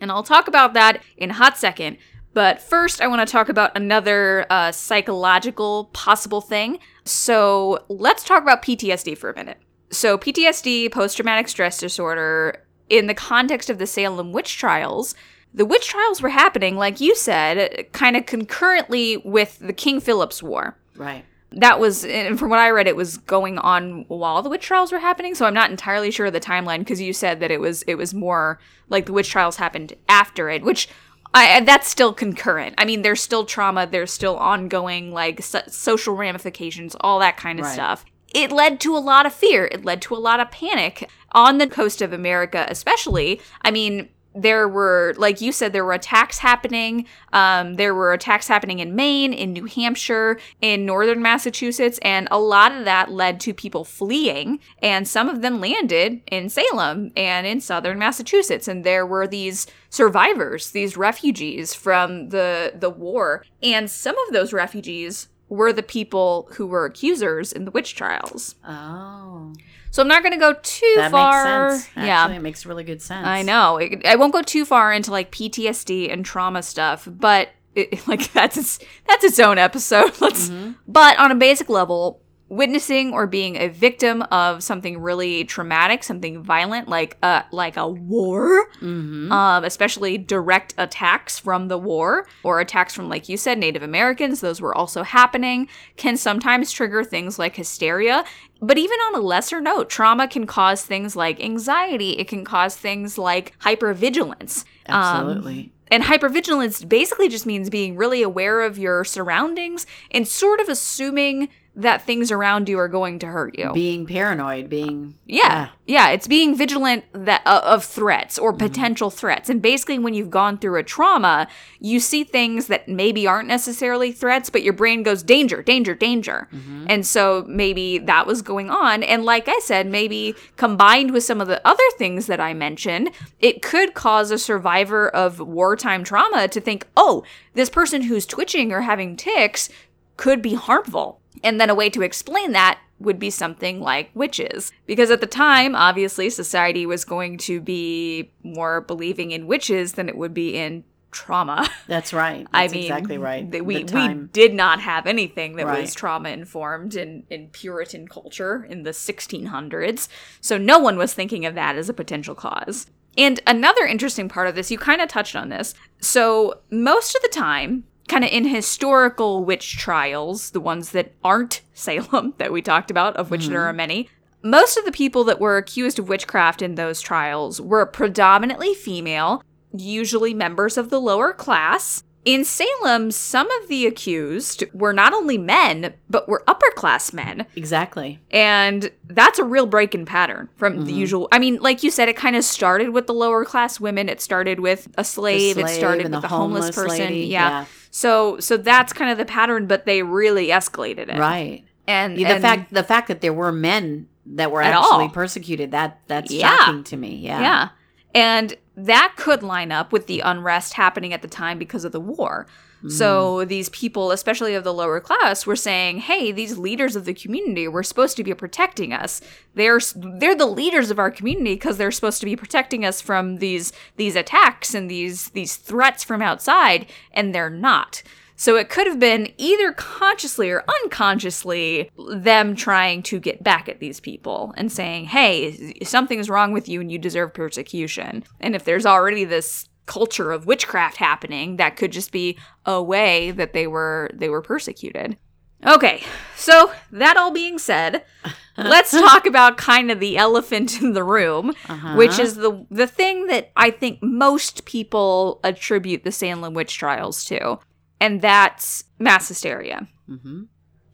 And I'll talk about that in a hot second. But first, I want to talk about another uh, psychological possible thing. So let's talk about PTSD for a minute. So, PTSD, post traumatic stress disorder, in the context of the Salem witch trials, the witch trials were happening, like you said, kind of concurrently with the King Philip's War Right. that was and from what i read it was going on while the witch trials were happening so i'm not entirely sure of the timeline because you said that it was it was more like the witch trials happened after it which I, that's still concurrent. I mean there's still trauma there's still ongoing like so- social ramifications all that kind of Right. stuff. It led to a lot of fear. It led to a lot of panic on the coast of america especially i mean there were like you said there were attacks happening um, there were attacks happening in maine in new hampshire in northern massachusetts and a lot of that led to people fleeing and some of them landed in salem and in southern massachusetts and there were these survivors these refugees from the the war and some of those refugees were the people who were accusers in the witch trials Oh. So i'm not going to go too That far makes sense. Actually, yeah it makes really good sense. I know. It, I won't go too far into like PTSD and trauma stuff, but it, like that's its, that's its own episode. Let's. Mm-hmm. But on a basic level, witnessing or being a victim of something really traumatic, something violent, like a like a war, Mm-hmm. um, especially direct attacks from the war or attacks from, like you said, Native Americans, those were also happening, can sometimes trigger things like hysteria. But even on a lesser note, trauma can cause things like anxiety, it can cause things like hypervigilance. Um, Absolutely. and hypervigilance basically just means being really aware of your surroundings and sort of assuming that things around you are going to hurt you. being paranoid, being Yeah. Yeah, it's being vigilant that uh, of threats or potential threats. And basically when you've gone through a trauma, you see things that maybe aren't necessarily threats, but your brain goes danger, danger, danger. And so maybe that was going on and like I said, maybe combined with some of the other things that I mentioned, it could cause a survivor of wartime trauma to think, "Oh, this person who's twitching or having tics could be harmful. And then a way to explain that would be something like witches. Because at the time, obviously, society was going to be more believing in witches than it would be in trauma. That's right. I mean, exactly right. th- We, we did not have anything that was trauma informed in, in Puritan culture in the 1600s. So no one was thinking of that as a potential cause. And another interesting part of this, you kind of touched on this. So most of the time, kind of in historical witch trials, the ones that aren't Salem that we talked about, of which there mm-hmm. are many, most of the people that were accused of witchcraft in those trials were predominantly female, usually members of the lower class. In Salem, some of the accused were not only men, but were upper class men. Exactly. And that's a real break in pattern from the mm-hmm. usual. I mean, like you said, it kind of started with the lower class women. It started with a slave. it started with the homeless, homeless person. lady, Yeah. yeah. So, so that's kind of the pattern, but they really escalated it. Right. And the and- fact the fact that there were men that were actually all. persecuted that that's Yeah. shocking to me. Yeah. Yeah. And that could line up with the unrest happening at the time because of the war. So mm. these people, especially of the lower class, were saying, "Hey, these leaders of the community were supposed to be protecting us. They're they're the leaders of our community because they're supposed to be protecting us from these these attacks and these these threats from outside, and they're not." So it could have been either consciously or unconsciously them trying to get back at these people and saying, "Hey, something is wrong with you and you deserve persecution." And if there's already this culture of witchcraft happening, that could just be a way that they were they were persecuted. Okay, so that all being said, let's talk about kind of the elephant in the room, uh-huh. which is the the thing that I think most people attribute the Salem witch trials to, and that's mass hysteria. Mm-hmm.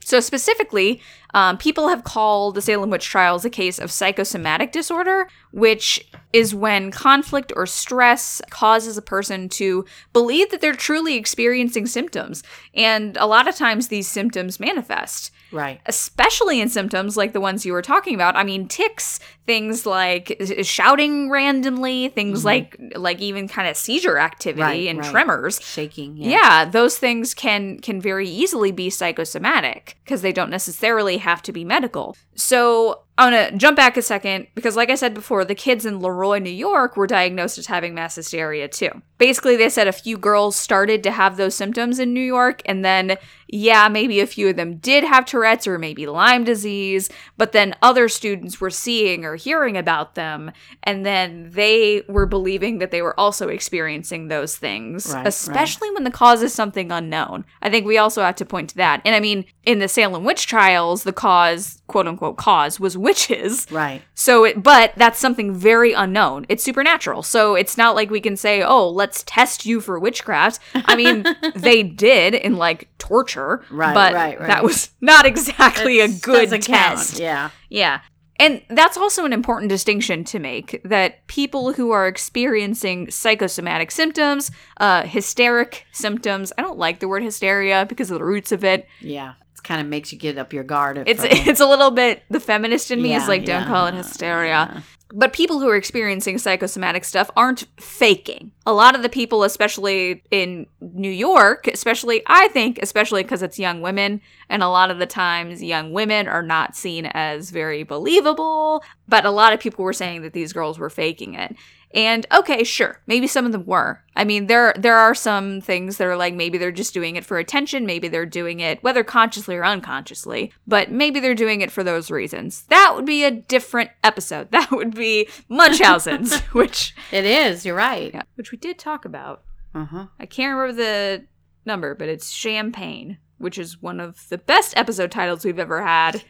So, specifically, um, people have called the Salem witch trials a case of psychosomatic disorder, which is when conflict or stress causes a person to believe that they're truly experiencing symptoms. And a lot of times these symptoms manifest Right. especially in symptoms like the ones you were talking about. I mean, ticks, things like shouting randomly, things like like even kind of seizure activity Mm-hmm. Right, and right. tremors. Shaking. Yeah. those things can can very easily be psychosomatic because they don't necessarily have to be medical. So I'm gonna jump back a second because, like I said before, the kids in Leroy, New York, were diagnosed as having mass hysteria too. Basically, they said a few girls started to have those symptoms in New York, and then yeah, maybe a few of them did have Tourette's or maybe Lyme disease, but then other students were seeing or hearing about them, and then they were believing that they were also experiencing those things, Right, right. especially when the cause is something unknown. I think we also have to point to that. And I mean, in the Salem witch trials, the cause, quote unquote, cause was witches. Right. So, it, but that's something very unknown. It's supernatural. So it's not like we can say, oh, let's test you for witchcraft. I mean, they did in like torture, Right, but right, right. that was not exactly a good count. test. Yeah. Yeah. And that's also an important distinction to make that people who are experiencing psychosomatic symptoms, uh, hysteric symptoms, I don't like the word hysteria because of the roots of it. Yeah. It kind of makes you get up your guard. It's it's a little bit the feminist in me is like, don't yeah, call it hysteria. But people who are experiencing psychosomatic stuff aren't faking. A lot of the people, especially in New York, especially, I think, especially because it's young women, and a lot of the times young women are not seen as very believable, but a lot of people were saying that these girls were faking it. And okay, sure, maybe some of them were. I mean, there there are some things that are like maybe they're just doing it for attention, maybe they're doing it whether consciously or unconsciously, but maybe they're doing it for those reasons. That would be a different episode. That would be Munchausen's, which It is. You're right. yeah, which we did talk about. Uh huh. I can't remember the number, but it's Champagne, which is one of the best episode titles we've ever had.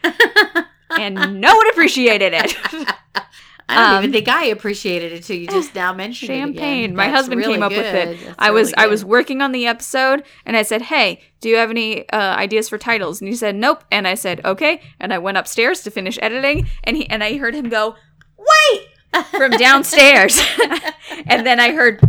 and no one appreciated it. I don't Um, even think I appreciated it until you just now mentioned it. champagne. My husband really came up with it. That's I was really I was working on the episode and I said, "Hey, do you have any uh, ideas for titles?" And he said, "Nope." And I said, "Okay." And I went upstairs to finish editing, and he and I heard him go, "Wait!" from downstairs, and then I heard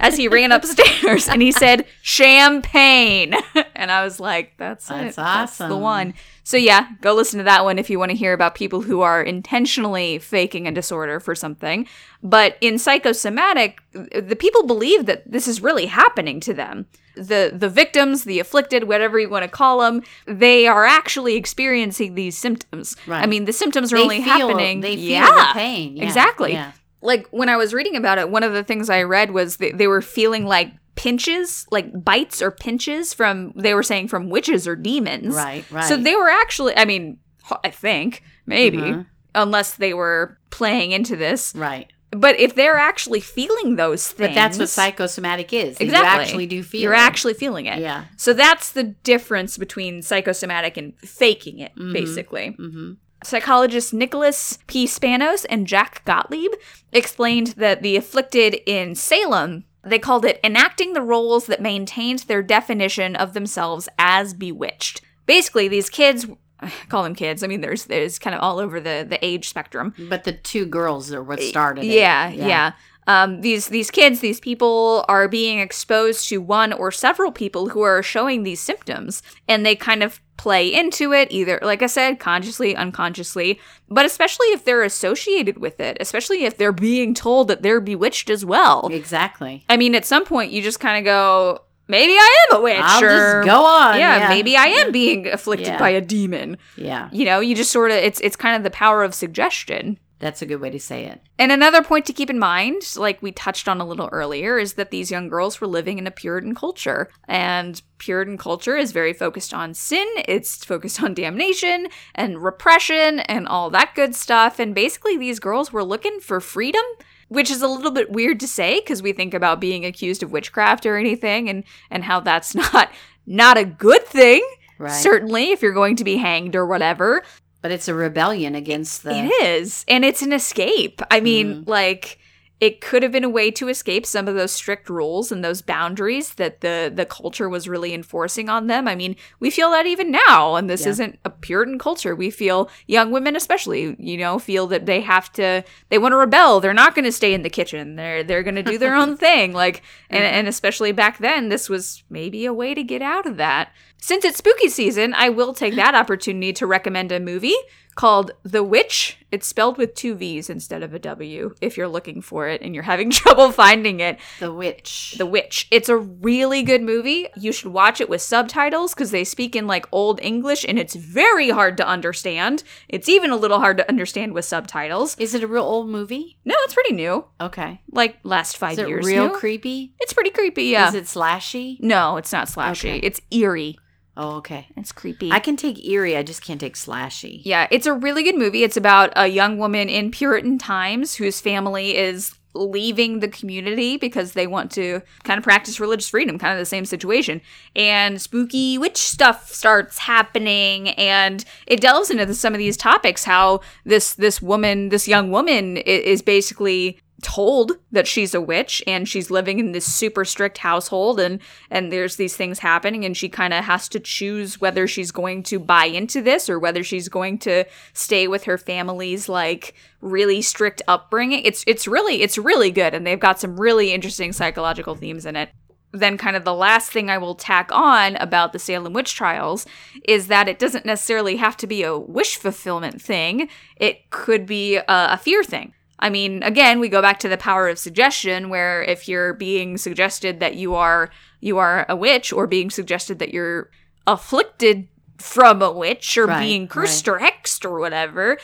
as he ran upstairs, and he said, "Champagne," and I was like, "That's That's it. That's the one." So yeah, go listen to that one if you want to hear about people who are intentionally faking a disorder for something. But in psychosomatic, the people believe that this is really happening to them. The the victims, the afflicted, whatever you want to call them, they are actually experiencing these symptoms. Right. I mean, the symptoms are They only feel- happening. They feel yeah, the pain. Yeah, exactly. Yeah. Like when I was reading about it, one of the things I read was they, they were feeling like pinches, like bites or pinches from they were saying from witches or demons. Right. Right. So they were actually, I mean, I think maybe Mhm. unless they were playing into this, Right. but if they're actually feeling those things, But that's what psychosomatic is. Exactly. You actually do feel you're it. actually feeling it. Yeah. So that's the difference between psychosomatic and faking it, Mhm. basically. Mm-hmm. Psychologists Nicholas P. Spanos and Jack Gottlieb explained that the afflicted in Salem, they called it enacting the roles that maintained their definition of themselves as bewitched. Basically, these kids, I call them kids. I mean, there's there's kind of all over the the age spectrum. But the two girls are what started it. Yeah, yeah. Um, these these kids, these people are being exposed to one or several people who are showing these symptoms, and they kind of play into it either like i said consciously unconsciously but especially if they're associated with it especially if they're being told that they're bewitched as well Exactly. i mean at some point you just kind of go maybe i am a witch I'll or just go on. yeah, maybe i am being afflicted Yeah. by a demon Yeah, you know you just sort of it's it's kind of the power of suggestion that's a good way to say it. and another point to keep in mind, like we touched on a little earlier, is that these young girls were living in a Puritan culture. And Puritan culture is very focused on sin, it's focused on damnation and repression and all that good stuff. And basically, these girls were looking for freedom. Which is a little bit weird to say because we think about being accused of witchcraft or anything and, and how that's not not a good thing. Right. Certainly, if you're going to be hanged or whatever. But it's a rebellion against the. It is. And it's an escape. I mean, mm. like it could have been a way to escape some of those strict rules and those boundaries that the the culture was really enforcing on them. I mean, we feel that even now and this Yeah. isn't a Puritan culture. We feel young women especially, you know, feel that they have to they want to rebel. They're not going to stay in the kitchen. They're they're going to do their own thing. Like and and especially back then this was maybe a way to get out of that. Since it's spooky season, I will take that opportunity to recommend a movie called The Witch. It's spelled with two V's instead of a W if you're looking for it and you're having trouble finding it. The witch. The Witch. It's a really good movie. You should watch it with subtitles because they speak in like Old English and it's very hard to understand. It's even a little hard to understand with subtitles. Is it a real old movie? No, it's pretty new. Okay. Like last five Is it years. real new. creepy? it's pretty creepy, yeah. Is it slashy? no, it's not slashy. Okay. It's eerie. Oh, okay. It's creepy. I can take eerie. I just can't take slashy. Yeah, it's a really good movie. It's about a young woman in Puritan times whose family is leaving the community because they want to kind of practice religious freedom, kind of the same situation. And spooky witch stuff starts happening and it delves into some of these topics how this this woman, this young woman is basically told that she's a witch and she's living in this super strict household and and there's these things happening and she kind of has to choose whether she's going to buy into this or whether she's going to stay with her family's like really strict upbringing it's it's really it's really good and they've got some really interesting psychological themes in it then kind of the last thing I will tack on about the Salem witch trials is that it doesn't necessarily have to be a wish fulfillment thing. It could be a, a fear thing. I mean, again, we go back to the power of suggestion where if you're being suggested that you are you are a witch or being suggested that you're afflicted from a witch or Right, being cursed right. or hexed or whatever,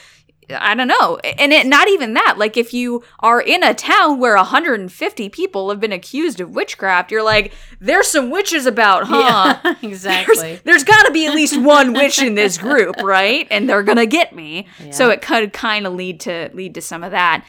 I don't know. And it not even that. Like if you are in a town where 150 people have been accused of witchcraft, you're like, there's some witches about, huh? Yeah, exactly. There's, there's got to be at least one witch in this group, right? And they're gonna get me. So it could kind of lead to lead to some of that.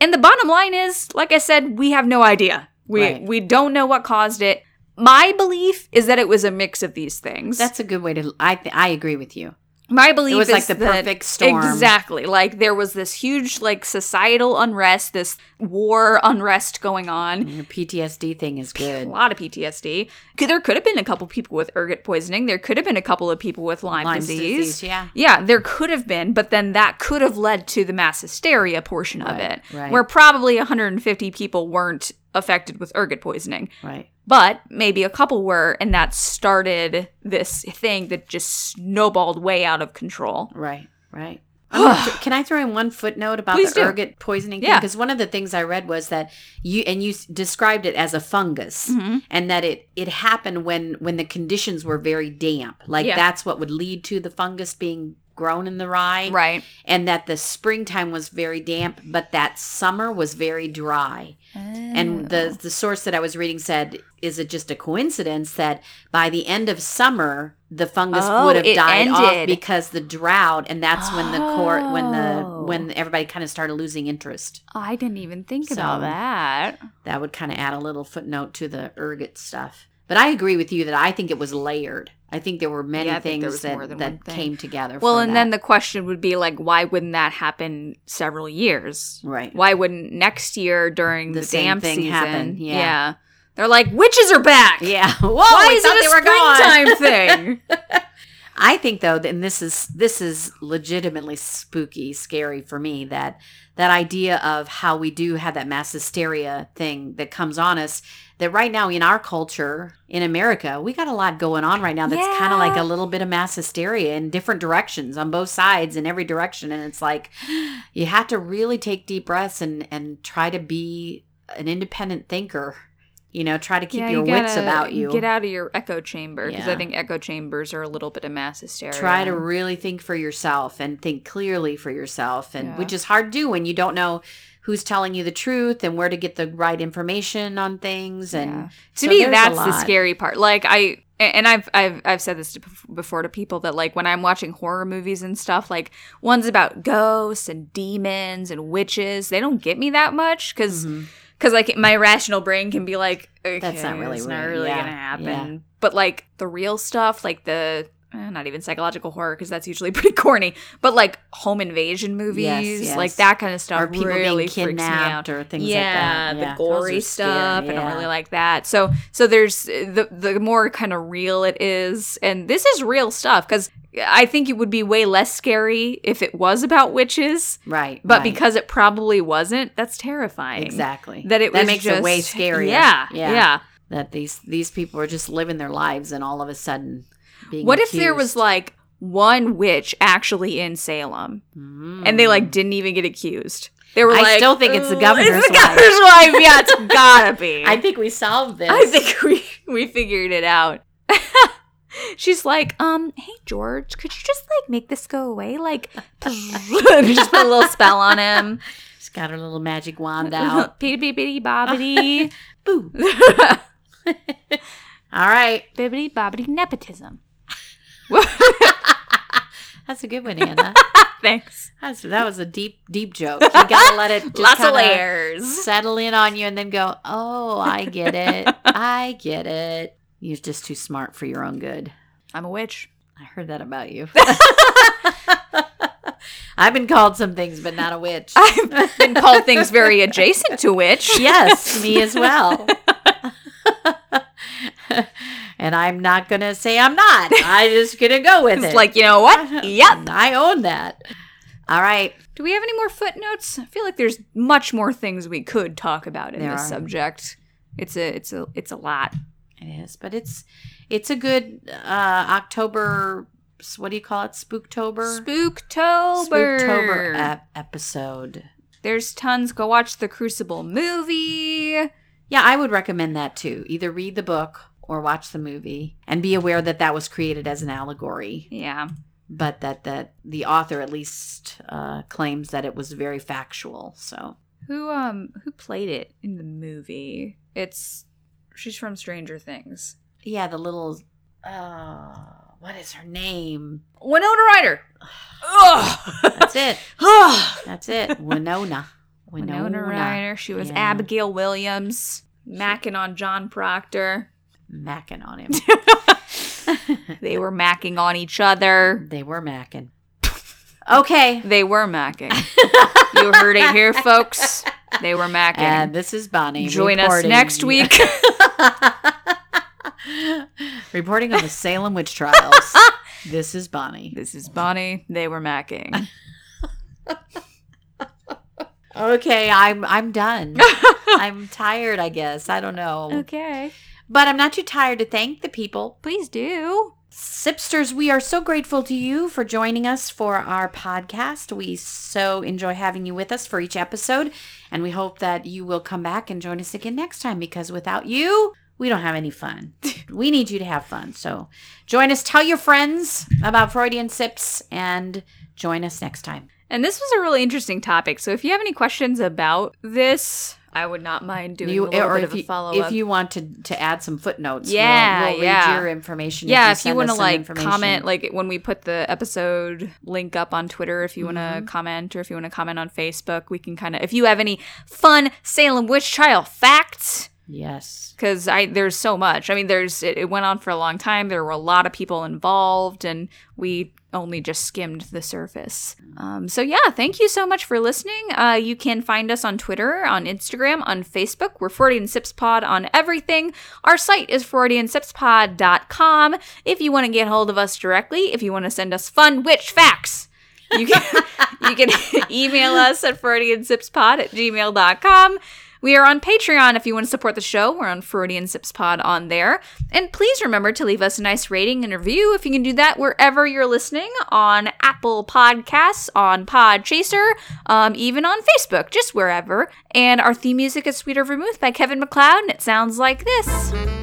And the bottom line is, like I said, we have no idea. We Right. we don't know what caused it. My belief is that it was a mix of these things. That's a good way to. I th- I agree with you. My belief was is like the perfect storm. Exactly. Like there was this huge like societal unrest, this war unrest going on. Your PTSD thing is good. A lot of PTSD. There could have been a couple people with ergot poisoning. There could have been a couple of people with Lyme, Lyme disease. disease, yeah. Yeah, there could have been, but then that could have led to the mass hysteria portion of it, right. where probably 150 people weren't affected with ergot poisoning. Right. But maybe a couple were, and that started this thing that just snowballed way out of control. Right. Right. I'm gonna th- Can I throw in one footnote about Please the do. ergot poisoning thing? Yeah. Because one of the things I read was that you and you described it as a fungus, Mm-hmm. and that it it happened when when the conditions were very damp. Like Yeah. that's what would lead to the fungus being grown in the rye, Right. And that the springtime was very damp, but that summer was very dry. And oh. the the source that I was reading said, is it just a coincidence that by the end of summer the fungus Oh, would have died off because the drought, and that's when the court when the Oh. when everybody kind of started losing interest. I didn't even think So- about that. That would kind of add a little footnote to the ergot stuff. But I agree with you that I think it was layered. I think there were many Yeah, I think there things was more that, than that thing. came together. Well, for and that. then the question would be like, why wouldn't that happen several years? right, Why wouldn't next year during The the, same damp thing season? happen, yeah. yeah. They're like, witches are back. yeah. Whoa, Why I is thought it they a were gone. springtime thing? I think though, and this is this is legitimately spooky, scary for me that that idea of how we do have that mass hysteria thing that comes on us. That right now in our culture in America, we got a lot going on right now. That's kind of like a little bit of mass hysteria in different directions on both sides in every direction, and it's like you have to really take deep breaths and and try to be an independent thinker. You know, try to keep Yeah, your you wits about you. Get out of your echo chamber because I think echo chambers are a little bit of mass hysteria. try to really think for yourself and think clearly for yourself and Yeah. which is hard to do when you don't know who's telling you the truth and where to get the right information on things and Yeah. so to me that's the scary part like i and i've i've, I've said this to, before to people that like when i'm watching horror movies and stuff like ones about ghosts and demons and witches they don't get me that much because Mhm. Because like my rational brain can be like okay, That's not really it's not really Yeah, gonna happen. Yeah. but like the real stuff like the eh, not even psychological horror because that's usually pretty corny but like home invasion movies yes. like that kind of stuff or people really being freaks me kidnapped out or things yeah, like that the gory stuff. scary, I don't really like that. So, so there's the the more kind of real it is, and this is real stuff because I think it would be way less scary if it was about witches, right but right. because it probably wasn't, that's terrifying. exactly That it that was makes just, it way scarier Yeah, yeah. that these these people are just living their lives and all of a sudden What if there was like one witch actually in Salem, and they like didn't even get accused? They were Mm. I like, still think it's the "Ooh, governor's it's the wife." governor's wife. Yeah, it's gotta be. I think we solved this I think we we figured it out. She's like, um, hey George, could you just like make this go away? Like, just put a little spell on him. she's got her little magic wand out Bitty bitty bobbity, boo all right bibbity bobbity nepotism. That's a good one, Anna. Thanks. That's, that was a deep, deep joke. You gotta let it Lots kinda layers. settle in on you, and then go, "Oh, I get it. I get it." You're just too smart for your own good. I'm a witch. I heard that about you. I've been called some things, but not a witch. I've been called things very adjacent to witch. yes, me as well. And I'm not gonna say I'm not. I'm just gonna go with It's it. like, you know what? Yep. I own that. All right. Do we have any more footnotes? I feel like there's much more things we could talk about in There this are. subject. It's a it's a it's a lot. It is, but it's it's a good uh October. What do you call it? Spooktober. Spooktober. Spooktober ep- episode. There's tons. Go watch the Crucible movie. Yeah, I would recommend that too. Either read the book or watch the movie, and be aware that that was created as an allegory, Yeah. but that that the author at least uh, claims that it was very factual. So Who um who played it in the movie? It's she's from Stranger Things. yeah, the little. Uh, what is her name? Winona Ryder. That's it. That's it. Winona. Winona Ryder. She was Yeah. Abigail Williams. Macking on John Proctor. Macking on him. They were macking on each other. they were macking. Okay. They were macking. you heard it here, folks. They were macking. And this is Bonnie. Join us next week. reporting on the Salem witch trials. this is Bonnie. this is Bonnie. They were macking. Okay, I'm I'm done. I'm tired, I guess. I don't know. okay. But I'm not too tired to thank the people. Please do. Sipsters, we are so grateful to you for joining us for our podcast. We so enjoy having you with us for each episode, and we hope that you will come back and join us again next time because without you, we don't have any fun. we need you to have fun. So join us, tell your friends about Freudian Sips, and join us next time. And this was a really interesting topic. So if you have any questions about this, I would not mind doing you, a little or bit if of a you, follow if you want to, to add some footnotes, Yeah, we'll, we'll yeah. read your information. yeah, if if you want to like comment, like when we put the episode link up on Twitter, if you want Mm-hmm. to comment, or if you want to comment on Facebook, we can kind of. If you have any fun Salem witch trial facts, Yes. because I there's so much. I mean, there's it, it went on for a long time. There were a lot of people involved, and we only just skimmed the surface. Um, so yeah, thank you so much for listening. Uh, you can find us on Twitter, on Instagram, on Facebook. We're Freudian Sips Pod on everything. Our site is FreudianSipsPod.com. If you want to get hold of us directly, if you want to send us fun witch facts. You can, you can email us at freudiansipspod at gmail.com. We are on Patreon if you want to support the show. We're on Freudian Sips Pod on there. And please remember to leave us a nice rating and review if you can do that wherever you're listening on Apple Podcasts, on Podchaser, um, even on Facebook, just wherever. And our theme music is Sweeter Vermouth by Kevin MacLeod, and it sounds like this.